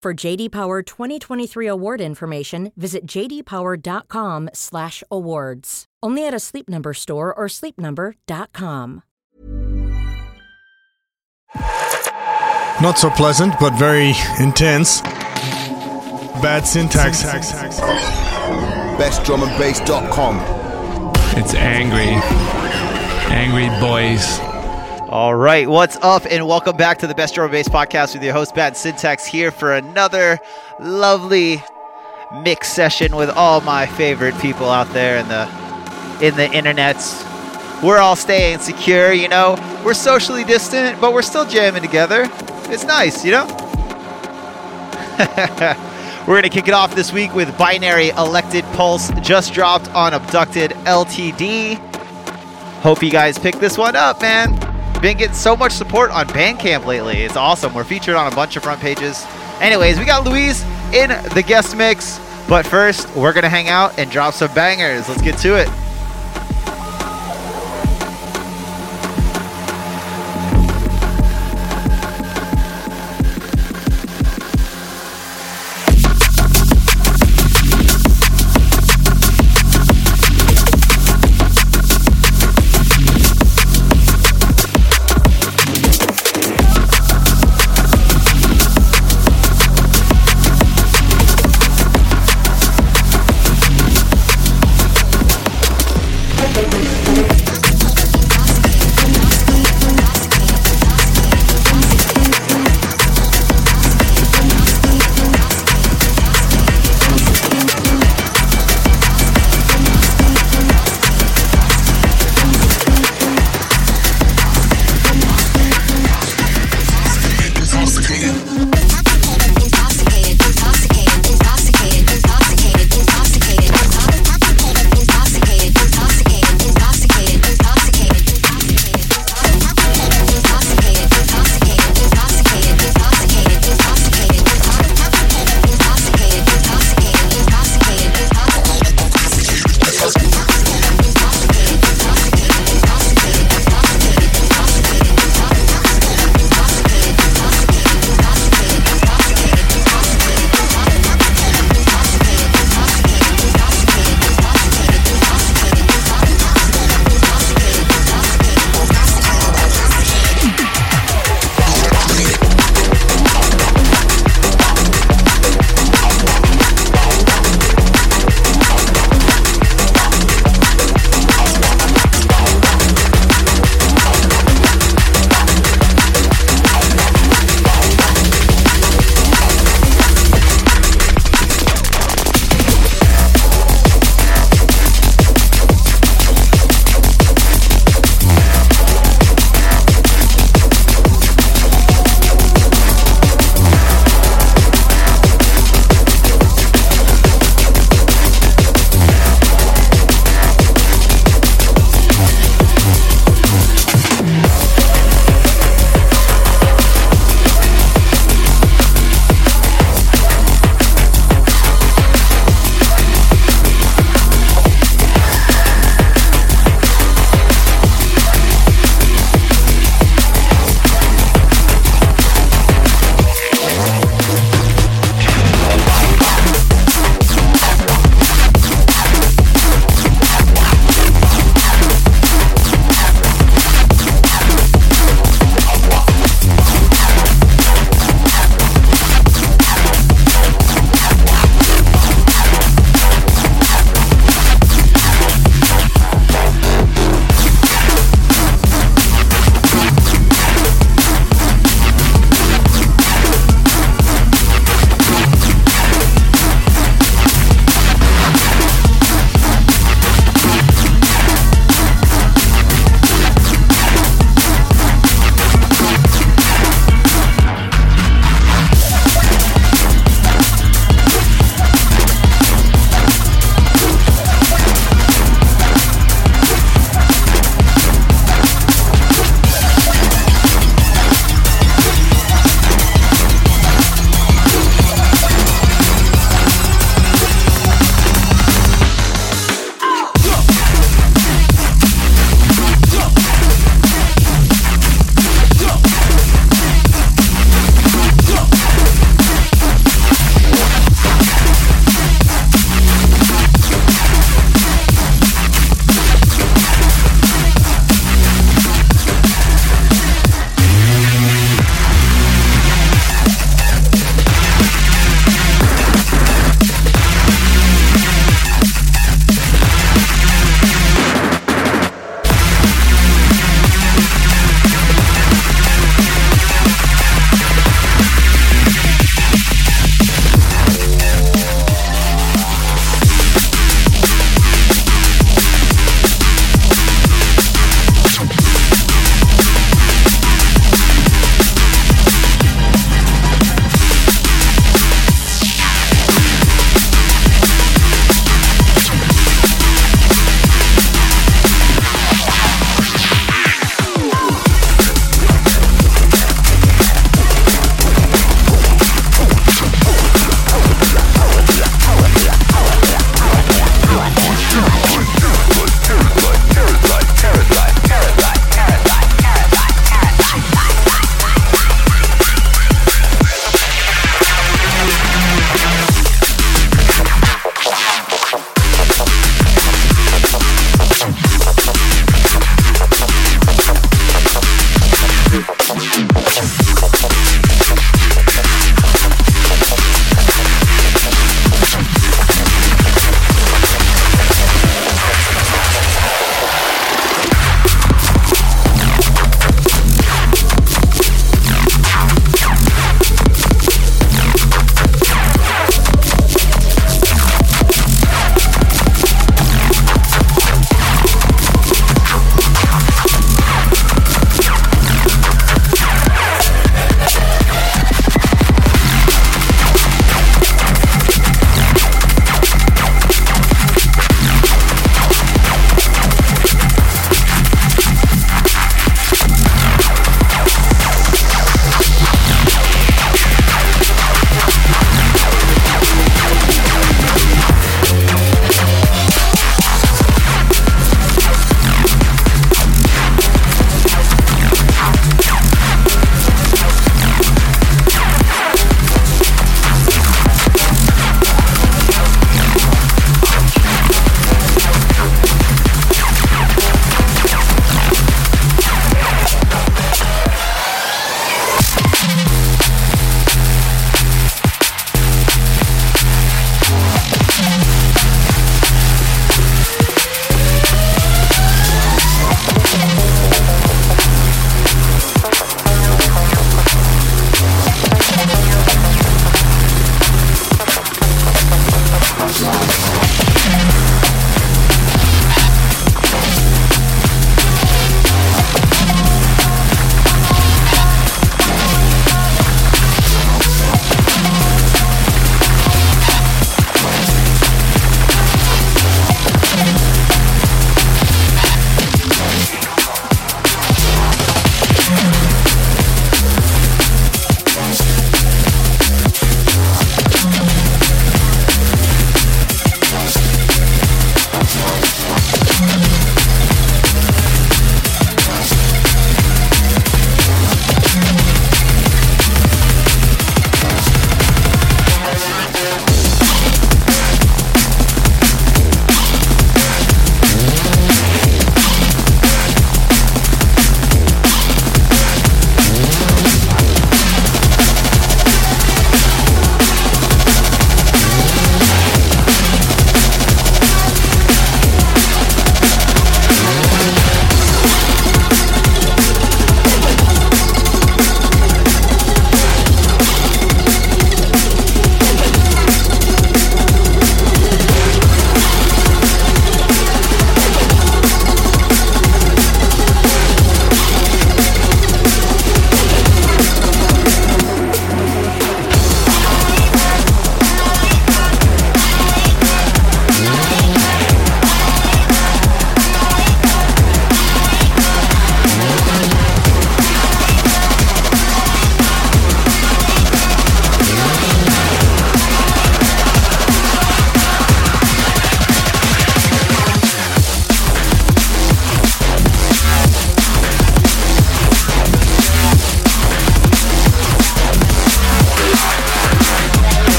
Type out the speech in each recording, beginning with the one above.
For JD Power 2023 award information, visit jdpower.com/awards. Only at a Sleep Number store or sleepnumber.com. Not so pleasant, but very intense. Bad syntax. BestDrumAndBass.com. It's angry. Angry boys. All right, what's up, and welcome back to the Best Drum Bass podcast with your host Bad Syntax here for another lovely mix session with all my favorite people out there in the in the internets. We're all staying secure, you know. We're socially distant, but we're still jamming together. It's nice, you know. we're gonna kick it off this week with Binary Elected Pulse, just dropped on Abducted LTD. Hope you guys pick this one up, man been getting so much support on Bandcamp lately. It's awesome. We're featured on a bunch of front pages. Anyways, we got Louise in the guest mix. But first, we're going to hang out and drop some bangers. Let's get to it.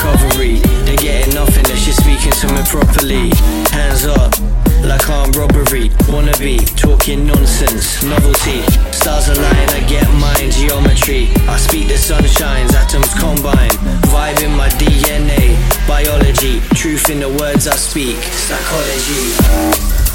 recovery. They're getting nothing If she's speaking to me properly. Hands up, like armed robbery. Wanna be talking nonsense, novelty. Stars align, I get mine, geometry. I speak the sun shines, atoms combine. Vibe in my DNA, biology. Truth in the words I speak, psychology.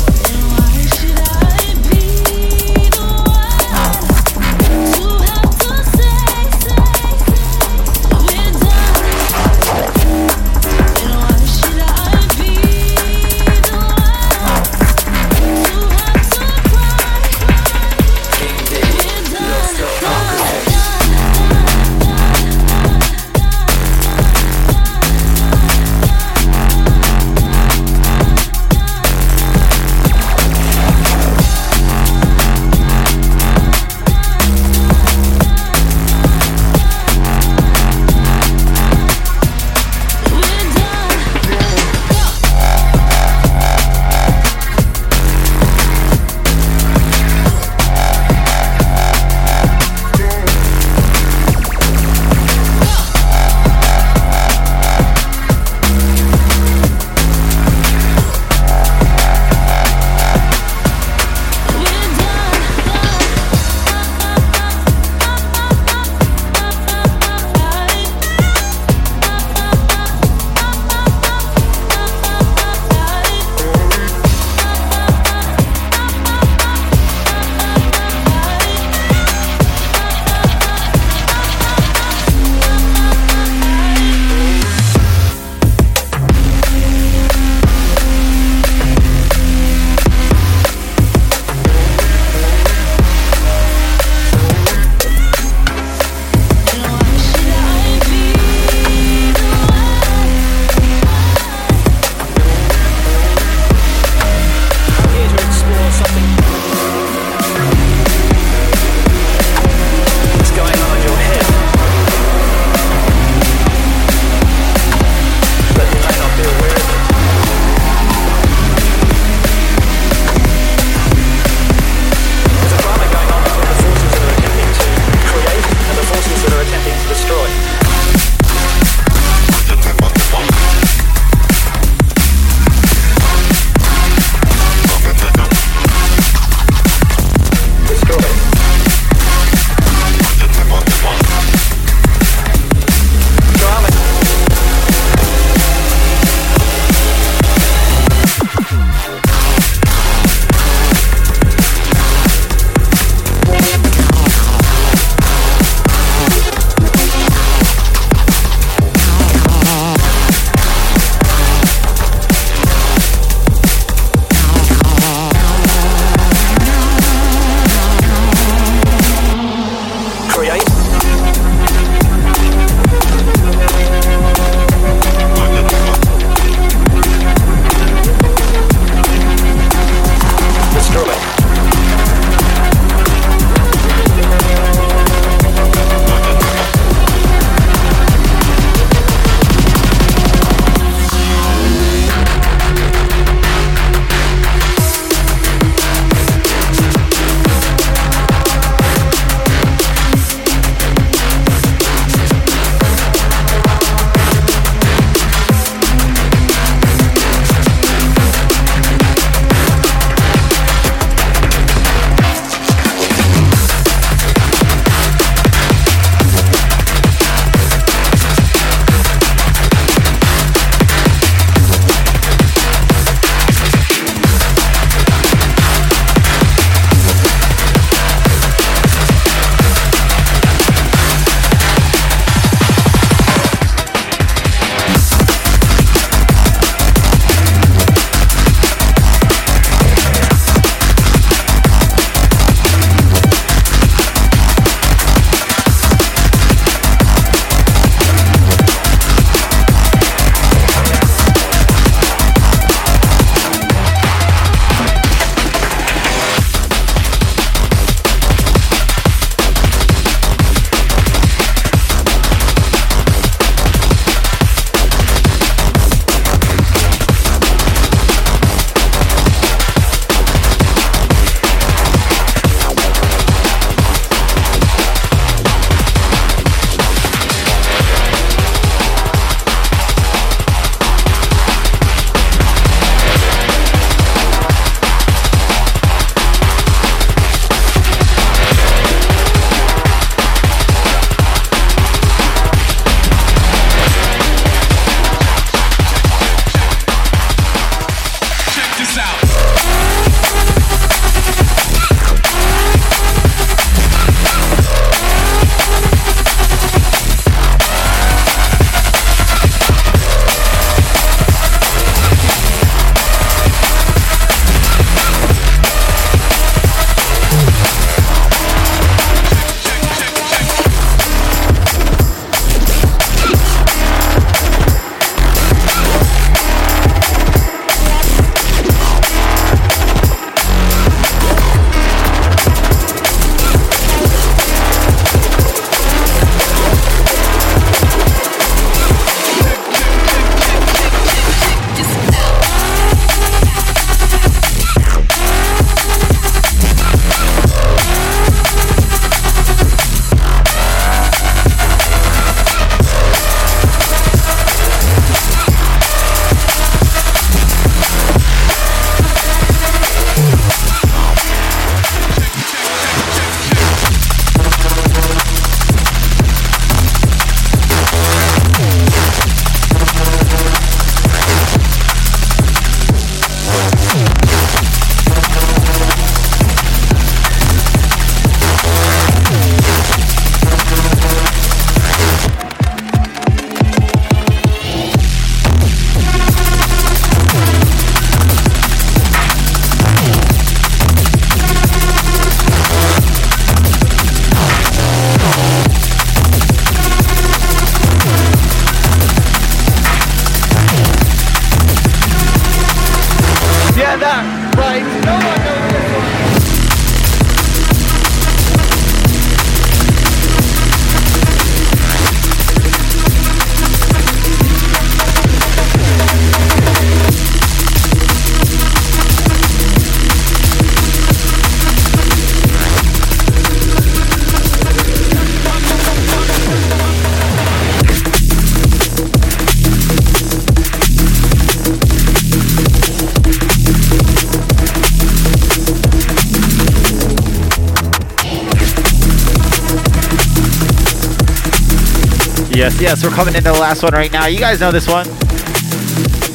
Yes, we're coming into the last one right now. You guys know this one.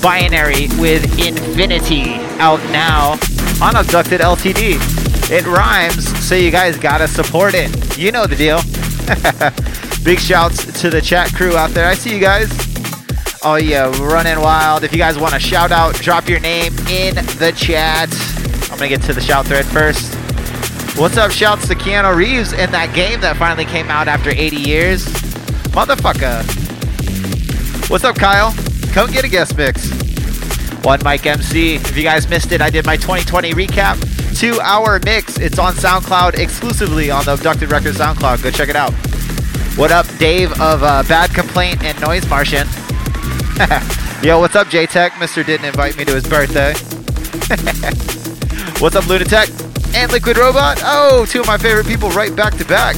Binary with Infinity out now on Abducted LTD. It rhymes, so you guys gotta support it. You know the deal. Big shouts to the chat crew out there. I see you guys. Oh yeah, running wild. If you guys want to shout out, drop your name in the chat. I'm gonna get to the shout thread first. What's up? Shouts to Keanu Reeves in that game that finally came out after 80 years. Motherfucker. What's up, Kyle? Come get a guest mix. One Mike MC. If you guys missed it, I did my 2020 recap. Two hour mix. It's on SoundCloud exclusively on the Abducted Records SoundCloud. Go check it out. What up, Dave of uh, Bad Complaint and Noise Martian? Yo, what's up, J-Tech? Mr. didn't invite me to his birthday. what's up, Lunatech? And Liquid Robot? Oh, two of my favorite people right back to back.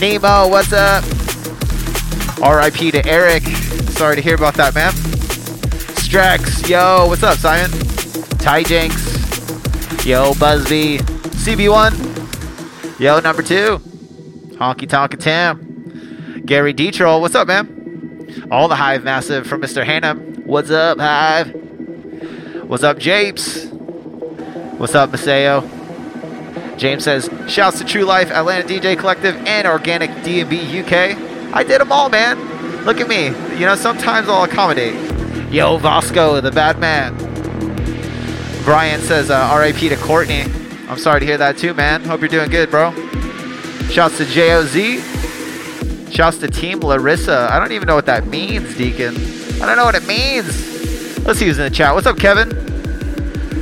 Nemo, what's up? RIP to Eric. Sorry to hear about that, man. Strax, yo, what's up, Simon? Ty Jinx. Yo, Busby. CB1. Yo, number two. Honky Tonka Tam. Gary Detroll, what's up, man? All the Hive Massive from Mr. Hannum. What's up, Hive? What's up, Japes? What's up, Maseo? James says, shouts to True Life, Atlanta DJ Collective, and Organic D&B UK. I did them all, man. Look at me. You know, sometimes I'll accommodate. Yo, Vasco, the bad man. Brian says, uh, RIP to Courtney. I'm sorry to hear that too, man. Hope you're doing good, bro. Shouts to JOZ. Shouts to Team Larissa. I don't even know what that means, Deacon. I don't know what it means. Let's see who's in the chat. What's up, Kevin?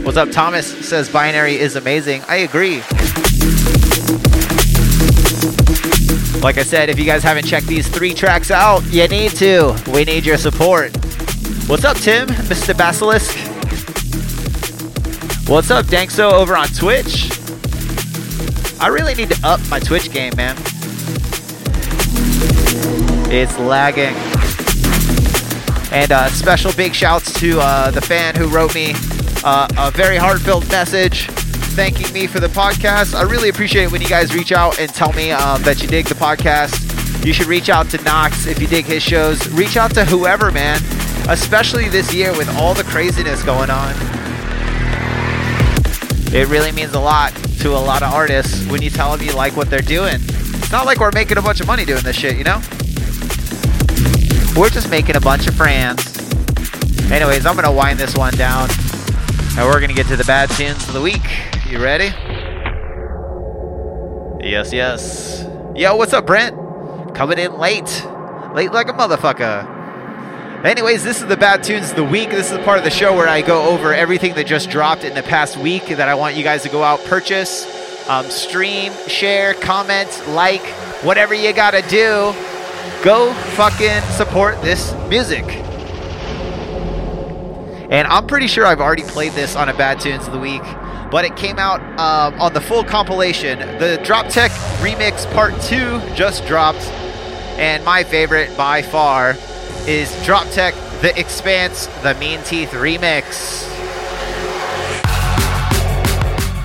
What's up, Thomas? Says binary is amazing. I agree. Like I said, if you guys haven't checked these three tracks out, you need to. We need your support. What's up, Tim? Mr. Basilisk. What's up, Dankso over on Twitch? I really need to up my Twitch game, man. It's lagging. And uh, special big shouts to uh, the fan who wrote me uh, a very heartfelt message thanking me for the podcast. I really appreciate it when you guys reach out and tell me um, that you dig the podcast. You should reach out to Knox if you dig his shows. Reach out to whoever, man, especially this year with all the craziness going on. It really means a lot to a lot of artists when you tell them you like what they're doing. It's not like we're making a bunch of money doing this shit, you know? We're just making a bunch of friends. Anyways, I'm gonna wind this one down. And we're gonna get to the bad tunes of the week. You ready? Yes, yes. Yo, what's up, Brent? Coming in late. Late like a motherfucker. Anyways, this is the bad tunes of the week. This is the part of the show where I go over everything that just dropped in the past week that I want you guys to go out, purchase, um, stream, share, comment, like, whatever you gotta do. Go fucking support this music. And I'm pretty sure I've already played this on a Bad Tunes of the Week, but it came out um, on the full compilation. The Droptek Remix Part 2 just dropped, and my favorite by far is Droptek The Expanse The Mean Teeth Remix.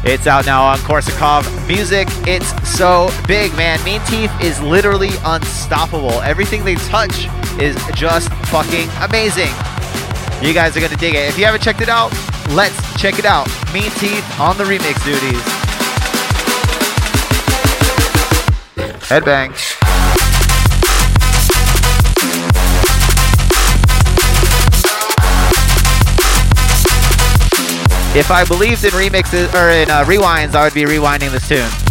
It's out now on Korsakov Music. It's so big, man. Mean Teeth is literally unstoppable. Everything they touch is just fucking amazing. You guys are gonna dig it. If you haven't checked it out, let's check it out. Mean Teeth on the remix duties. Headbang. If I believed in remixes or in uh, rewinds, I would be rewinding this tune.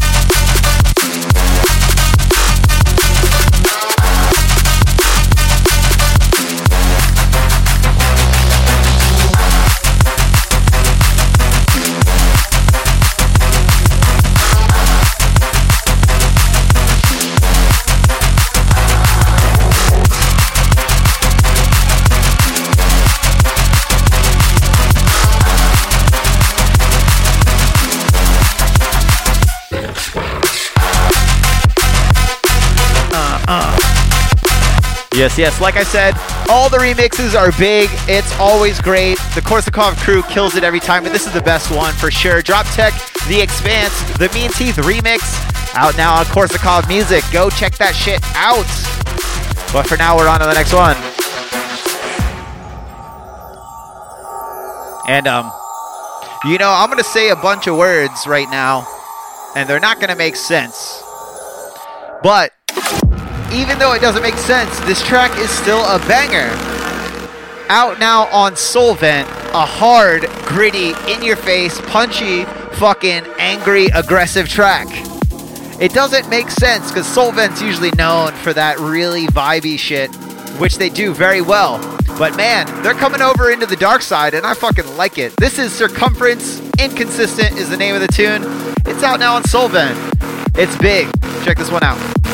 Yes, yes. Like I said, all the remixes are big. It's always great. The Korsakov crew kills it every time, and this is the best one for sure. Droptek, The Expanse, The Mean Teeth remix, out now on Korsakov Music. Go check that shit out. But for now, we're on to the next one. And um, you know, I'm gonna say a bunch of words right now, and they're not gonna make sense. But even though it doesn't make sense, this track is still a banger. Out now on Solvent, a hard, gritty, in your face, punchy, fucking angry, aggressive track. It doesn't make sense because Solvent's usually known for that really vibey shit, which they do very well. But man, they're coming over into the dark side and I fucking like it. This is Circumference, Inconsistent is the name of the tune. It's out now on Solvent. It's big. Check this one out.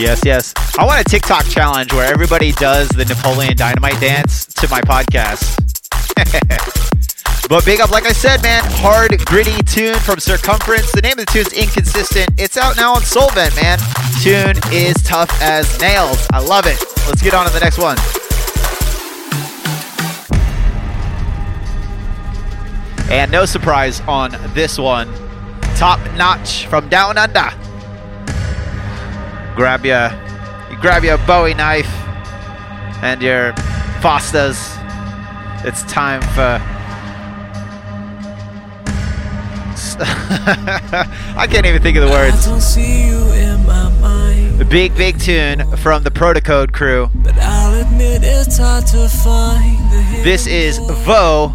Yes, yes. I want a TikTok challenge where everybody does the Napoleon Dynamite dance to my podcast. but big up, like I said, man, hard, gritty tune from Circumference. The name of the tune is Inconsistent. It's out now on Solvent, man. Tune is tough as nails. I love it. Let's get on to the next one. And no surprise on this one. Top notch from down under grab your you grab your Bowie knife and your Fosters. It's time for I can't even think of the words. The big, big tune from the Protocode crew. Admit, this is Vo.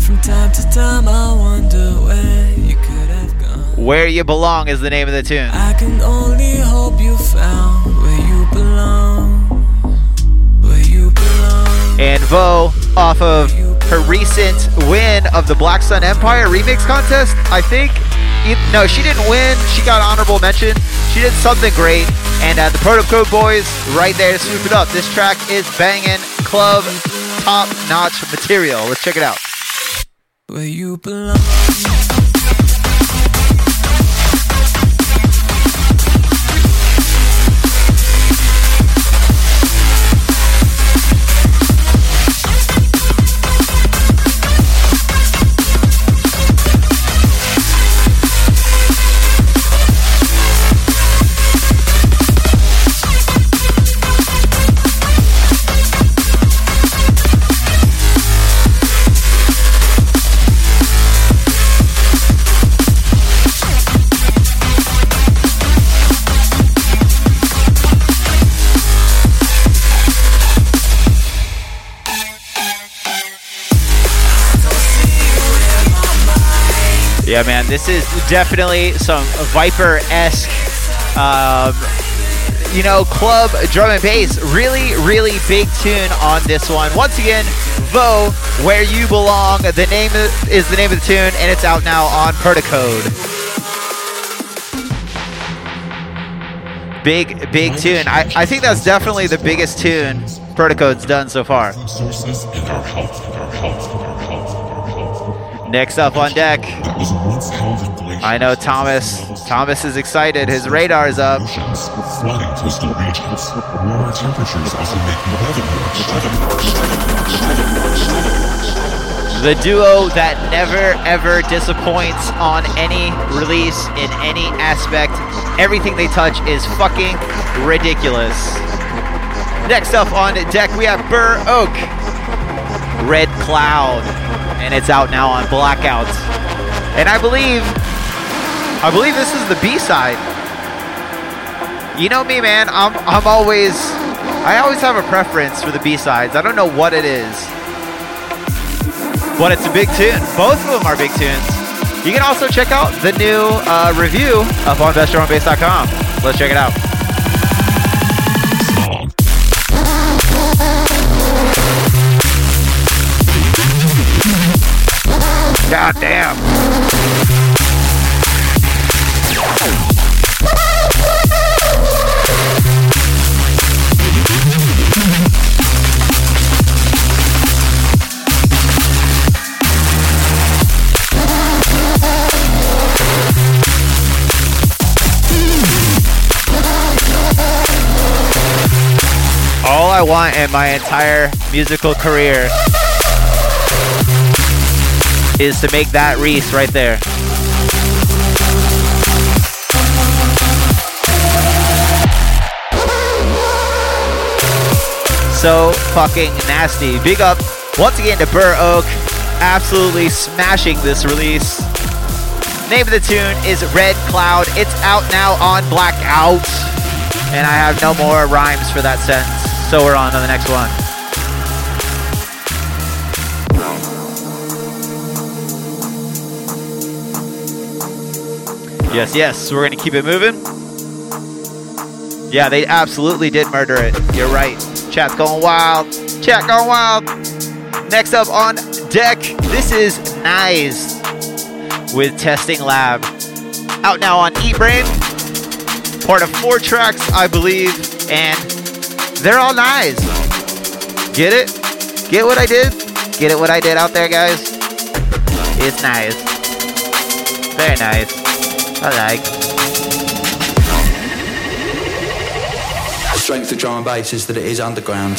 From time to time, I wonder where Where You Belong is the name of the tune. I can only hope you found where you belong. Where you belong. And Vo, off of her recent win of the Black Sun Empire remix contest, I think. No, she didn't win. She got honorable mention. She did something great. And uh, the Protocode Boys right there to swoop it up. This track is banging club top notch material. Let's check it out. Where you belong. Yeah, man, this is definitely some Viper esque, um, you know, club drum and bass. Really, really big tune on this one. Once again, Vo, Where You Belong. The name is the name of the tune, and it's out now on Protocode. Big, big tune. I, I think that's definitely the biggest tune Protocode's done so far. Next up on deck, I know Thomas. Thomas is excited. His radar is up. The duo that never ever disappoints on any release in any aspect. Everything they touch is fucking ridiculous. Next up on deck, we have Burr Oak, Red Cloud, and it's out now on Blackout. And I believe, I believe this is the B side. You know me, man. I'm I'm always, I always have a preference for the B sides. I don't know what it is, but it's a big tune. Both of them are big tunes. You can also check out the new uh, review up on bestdrumandbass.com. Let's check it out. God damn. All I want in my entire musical career is to make that Reese right there. So fucking nasty. Big up once again to Burr Oak. Absolutely smashing this release. Name of the tune is Red Cloud. It's out now on Blackout. And I have no more rhymes for that sentence. So we're on to the next one. Yes, yes, we're gonna keep it moving. Yeah, they absolutely did murder it. You're right. Chat's going wild. Chat going wild. Next up on deck, this is Nice with Testing Lab. Out now on Eat Brain. Part of four tracks, I believe, and they're all nice. Get it? Get what I did? Get it what I did out there, guys? It's nice. Very nice. I like. The strength of drum and bass is that it is underground.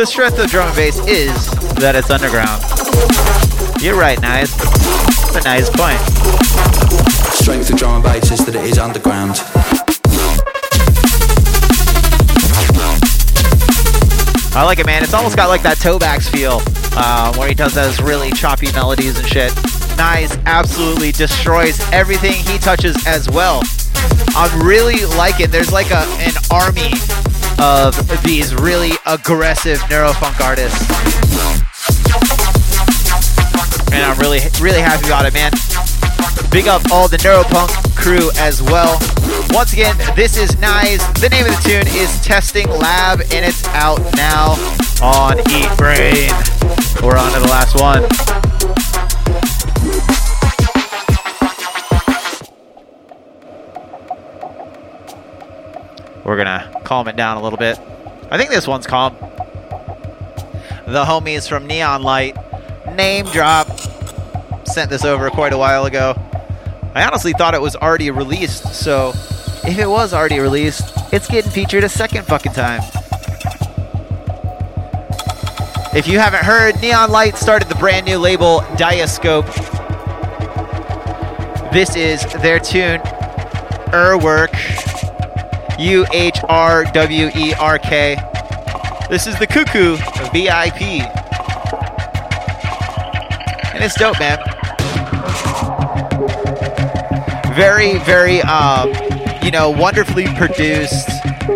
The strength of drum and bass is that it's underground. You're right, nice. That's a nice point. Strength of drum and bass is that it is underground. I like it, man. It's almost got like that Tobax feel, um, where he does those really choppy melodies and shit. Nice, absolutely destroys everything he touches as well. I'm really liking. It. There's like a an army of these really aggressive neurofunk artists, and I'm really really happy about it, man. Big up all the neuropunk crew as well. Once again, this is Nice. The name of the tune is Testing Lab, and it's out now on Eat Brain. We're on to the last one. We're gonna calm it down a little bit. I think this one's calm. The homies from Neon Light, name drop, sent this over quite a while ago. I honestly thought it was already released, so if it was already released, it's getting featured a second fucking time. If you haven't heard, Neon Light started the brand new label Diascope. This is their tune, Urwerk. U H R W E R K. This is the Cuckoo VIP. And it's dope, man. Very, very, um, you know, wonderfully produced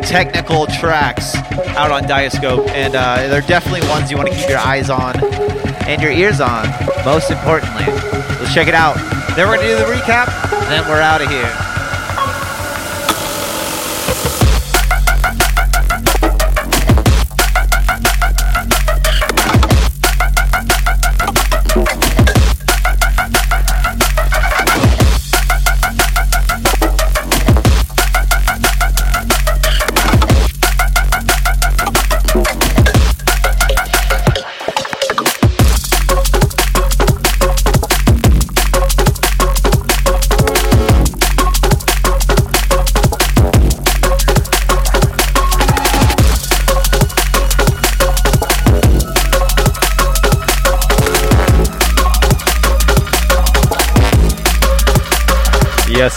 technical tracks out on Diascope. And uh, they're definitely ones you want to keep your eyes on and your ears on, most importantly. Let's check it out. Then we're going to do the recap, then we're out of here.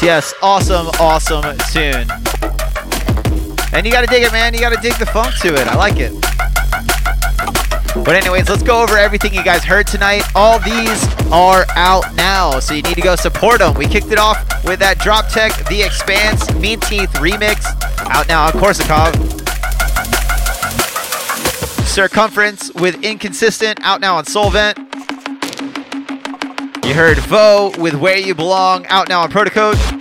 Yes. Awesome, awesome tune. And you gotta dig it, man. You gotta dig the funk to it. I like it. But anyways, let's go over everything you guys heard tonight. All these are out now, so you need to go support them. We kicked it off with that Droptek The Expanse Mean Teeth remix out now on Korsakov. Circumference with Inconsistent out now on Solvent. You heard Vo with Where You Belong out now on Protocode.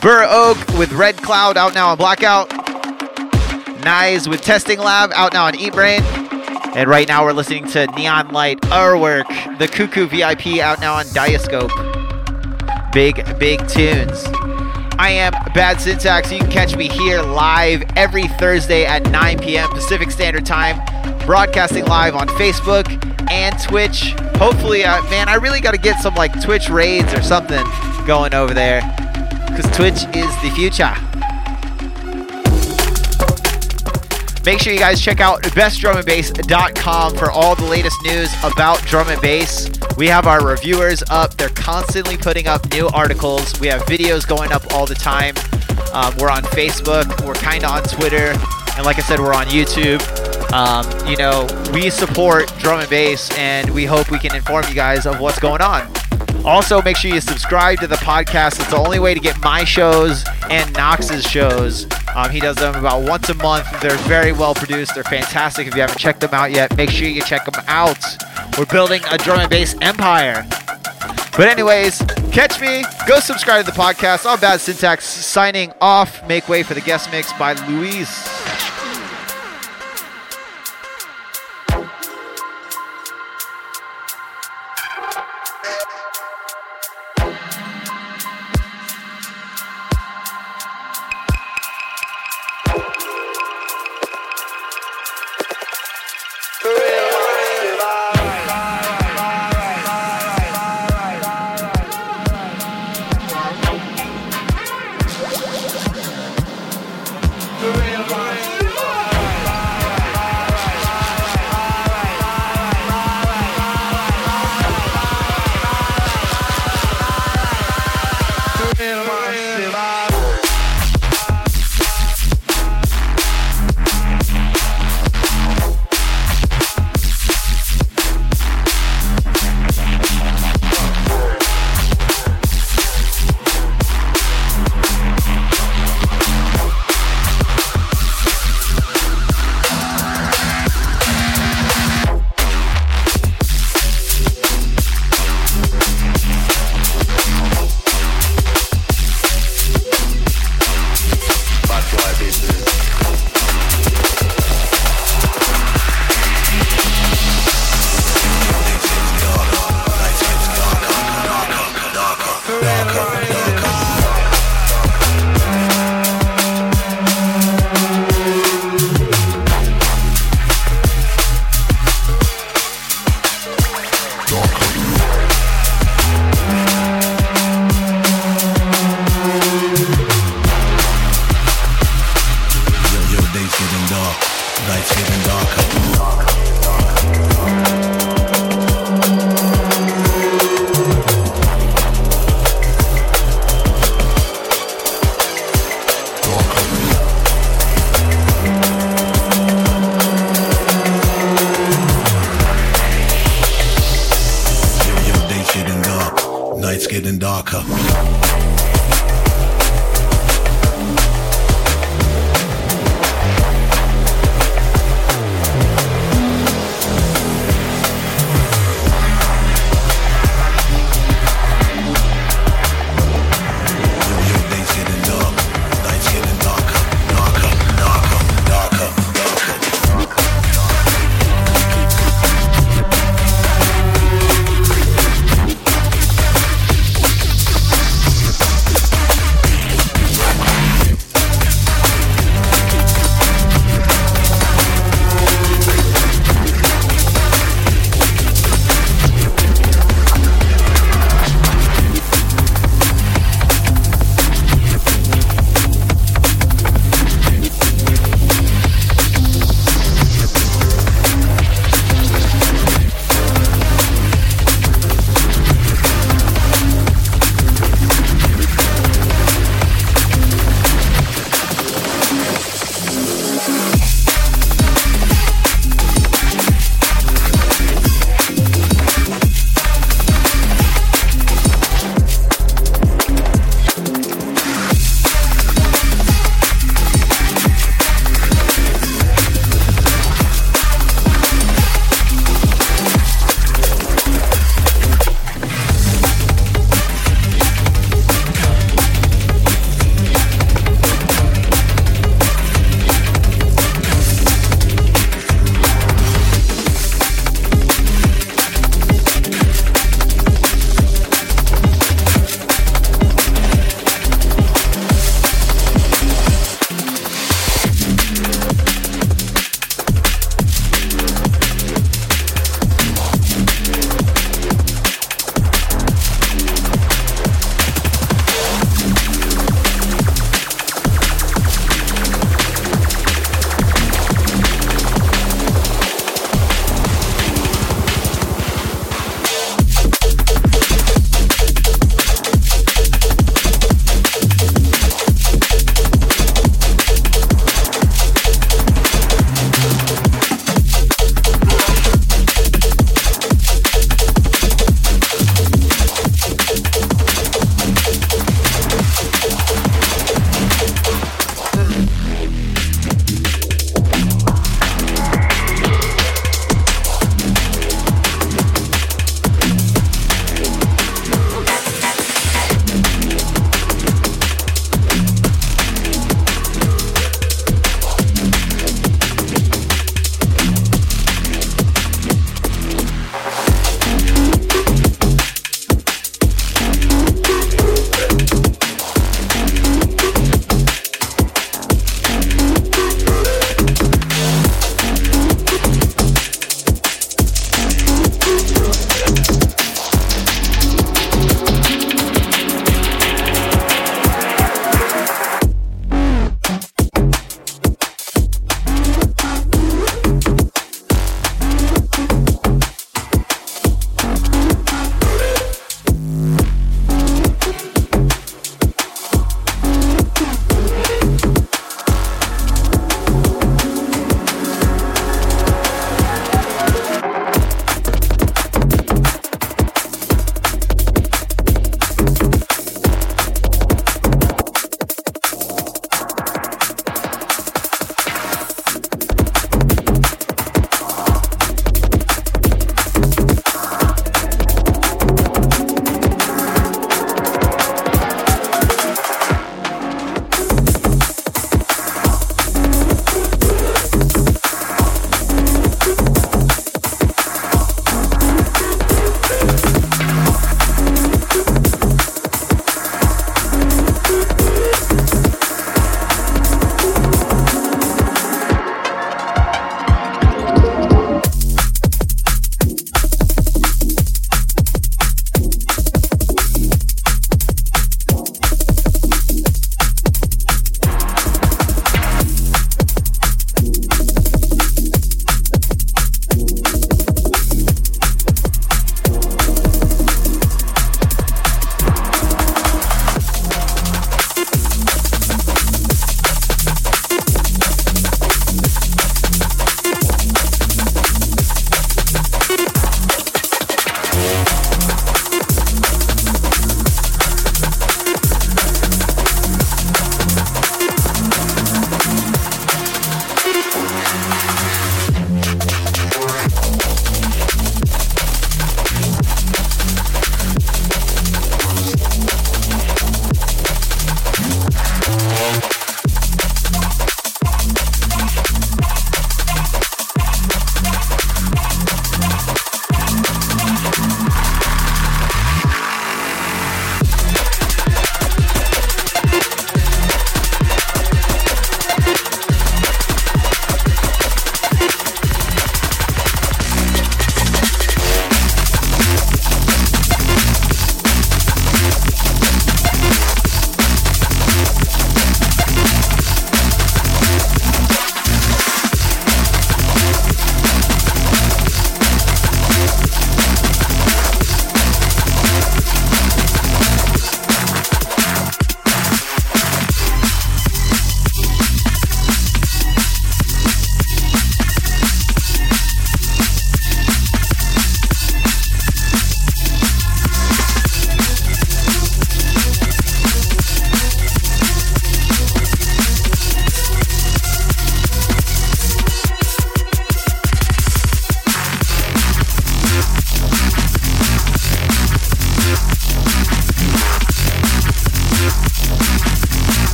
Burr Oak with Red Cloud out now on Blackout. Nyes with Testing Lab out now on Eat Brain. And right now we're listening to Neon Light, Urwerk, the Cuckoo VIP out now on Diascope. Big, big tunes. I am Bad Syntax. You can catch me here live every Thursday at 9 p.m. Pacific Standard Time, broadcasting live on Facebook and Twitch. Hopefully, uh, man, I really got to get some like Twitch raids or something going over there because Twitch is the future. Make sure you guys check out bestdrumandbass.com for all the latest news about drum and bass. We have our reviewers up. They're constantly putting up new articles. We have videos going up all the time. Um, we're on Facebook. We're kind of on Twitter. And like I said, we're on YouTube. Um, you know, we support drum and bass, and we hope we can inform you guys of what's going on. Also, make sure you subscribe to the podcast. It's the only way to get my shows and Knox's shows. Um, he does them about once a month. They're very well produced. They're fantastic. If you haven't checked them out yet, make sure you check them out. We're building a drum and bass empire. But anyways, catch me. Go subscribe to the podcast. I'm Bad Syntax signing off. Make way for the guest mix by Louise.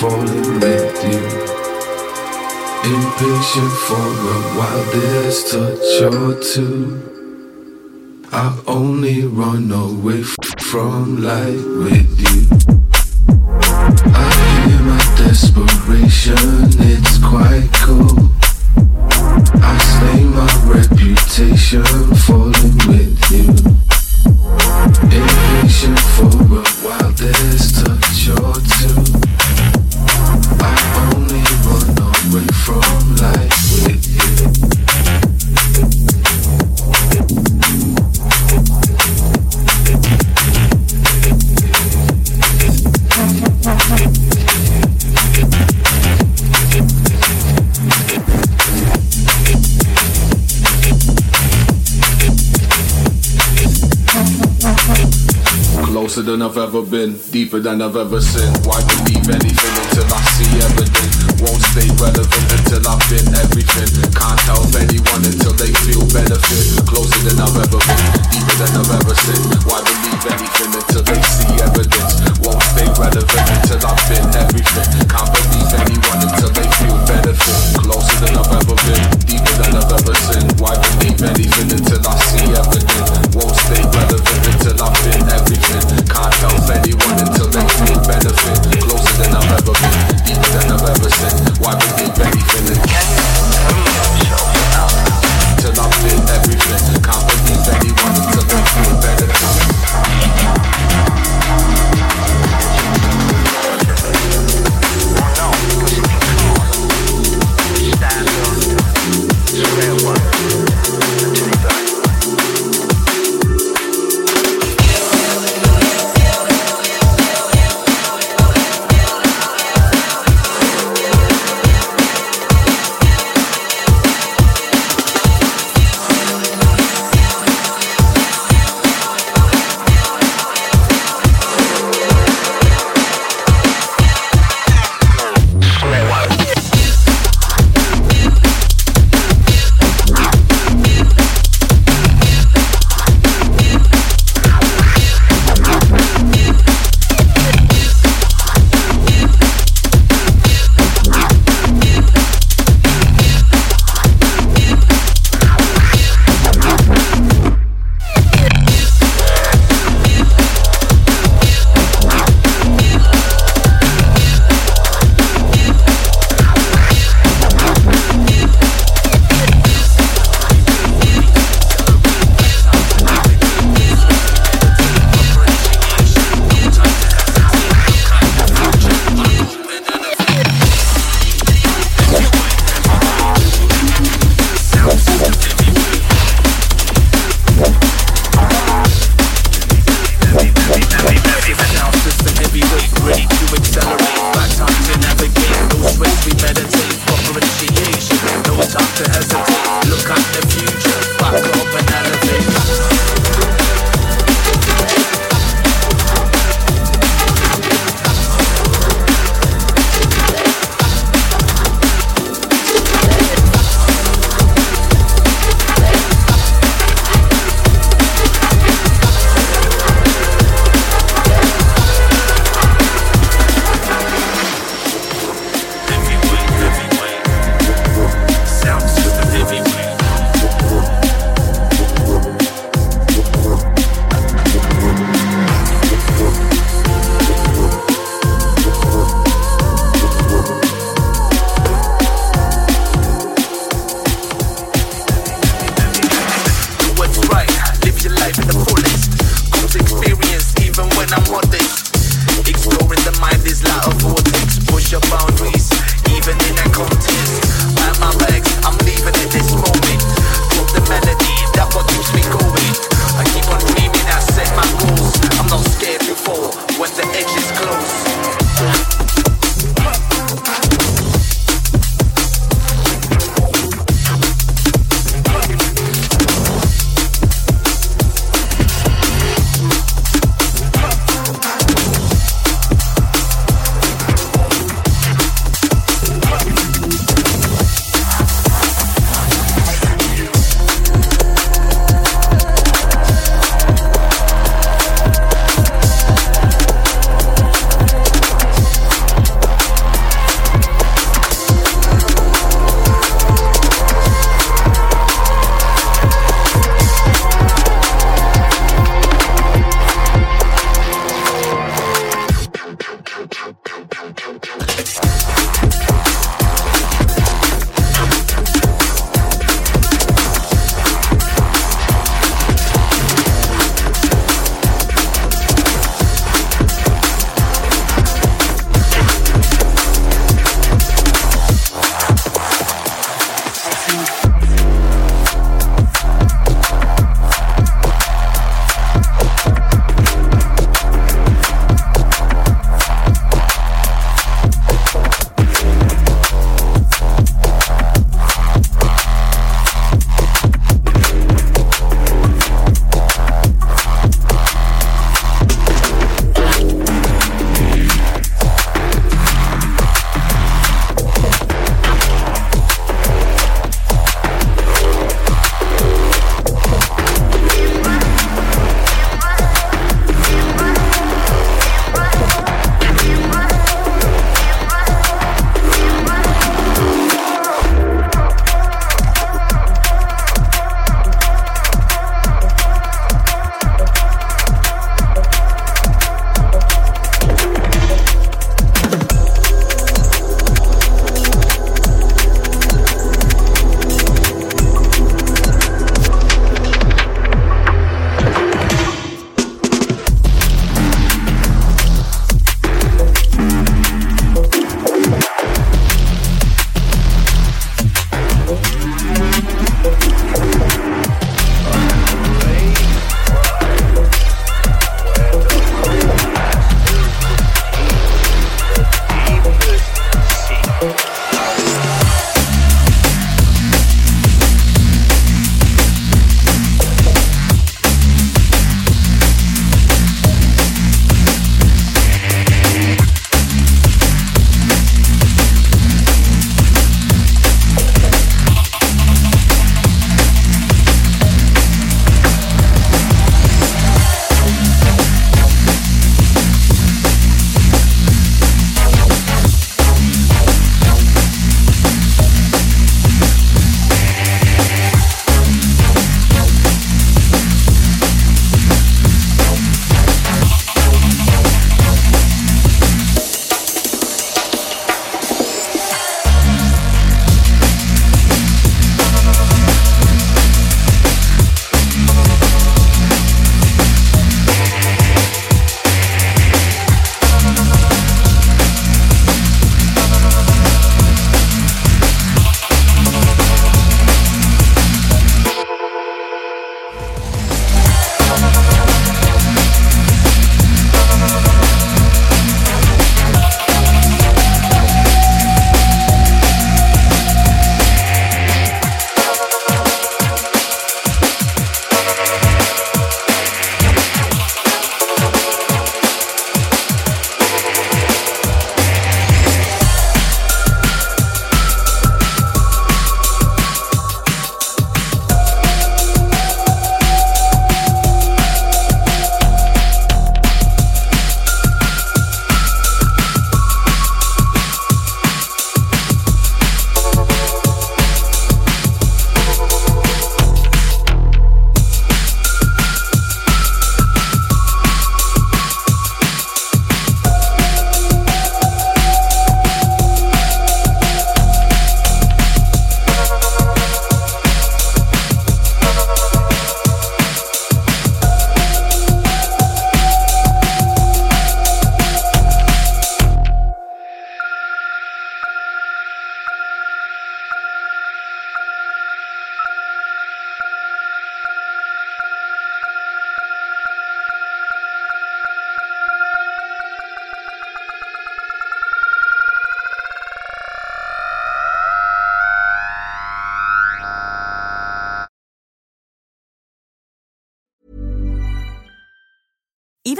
Falling with you. Impatient for a wildest touch or two. I only run away from light with you. I hear my desperation, it's quite cool. I stay my reputation falling with you. Than I've ever been, deeper than I've ever sinned. Why believe anything until I see evidence? Won't stay relevant until I've been everything. Can't help anyone until they feel benefit. Closer than I've ever been, deeper than I've ever sinned. Why believe anything until they see evidence? Won't stay relevant until I've been everything. Can't believe anyone until they feel benefit. Closer than I've ever been, deeper than I've ever sinned. Why believe anything until I see evidence? Won't stay relevant until I've been everything. Can't help anyone until they feel benefit. Closer than I've ever been, deeper than I've ever sinned. Why believe anything until I've been everything?